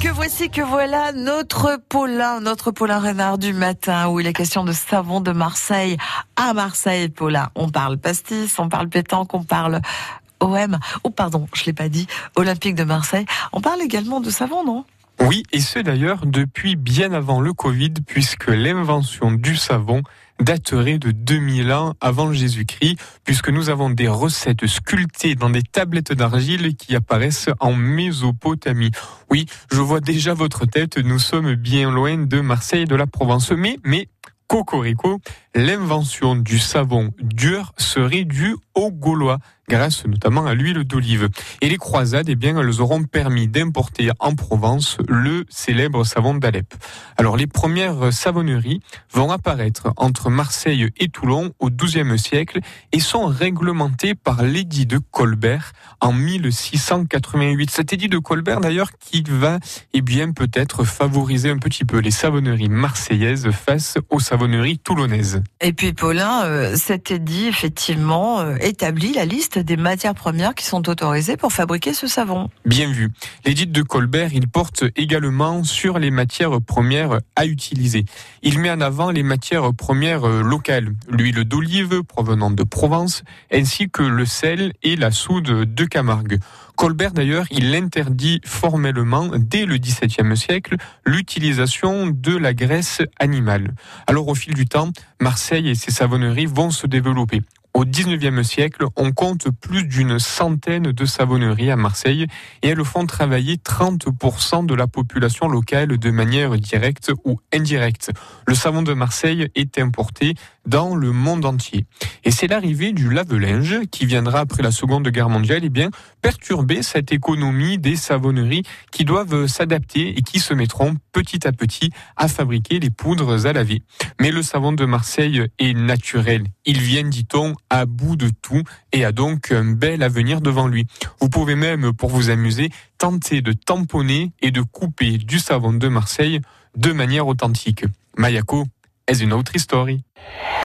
que voici, que voilà notre Paulin, notre Paulin Renard du matin, où il est question de savon de Marseille. À Marseille, Paulin, on parle pastis, on parle pétanque, on parle OM, oh pardon, je l'ai pas dit, Olympique de Marseille. On parle également de savon, non? Oui, et ce d'ailleurs depuis bien avant le Covid, puisque l'invention du savon daterait de 2000 ans avant Jésus-Christ, puisque nous avons des recettes sculptées dans des tablettes d'argile qui apparaissent en Mésopotamie. Oui, je vois déjà votre tête, nous sommes bien loin de Marseille et de la Provence, mais, mais, Cocorico, l'invention du savon dur serait due Gaulois grâce notamment à l'huile d'olive. Et les croisades, eh bien, elles auront permis d'importer en Provence le célèbre savon d'Alep. Alors, les premières savonneries vont apparaître entre Marseille et Toulon au XIIe siècle et sont réglementées par l'édit de Colbert en 1688. Cet édit de Colbert, d'ailleurs, qui va, eh bien, peut-être favoriser un petit peu les savonneries marseillaises face aux savonneries toulonnaises. Et puis, Paulin, euh, cet édit, effectivement, euh, établit la liste des matières premières qui sont autorisées pour fabriquer ce savon. Bien vu. L'édit de Colbert, il porte également sur les matières premières à utiliser. Il met en avant les matières premières locales, l'huile d'olive provenant de Provence, ainsi que le sel et la soude de Camargue. Colbert, d'ailleurs, il interdit formellement, dès le XVIIe siècle, l'utilisation de la graisse animale. Alors, au fil du temps, Marseille et ses savonneries vont se développer. Au XIXe siècle, on compte plus d'une centaine de savonneries à Marseille et elles font travailler 30% de la population locale de manière directe ou indirecte. Le savon de Marseille est importé dans le monde entier. Et c'est l'arrivée du lave-linge qui viendra après la Seconde Guerre mondiale, eh bien, perturber cette économie des savonneries qui doivent s'adapter et qui se mettront petit à petit à fabriquer les poudres à laver. Mais le savon de Marseille est naturel. Il vient, dit-on, à bout de tout et a donc un bel avenir devant lui. Vous pouvez même, pour vous amuser, tenter de tamponner et de couper du savon de Marseille de manière authentique. Mayako est une autre histoire.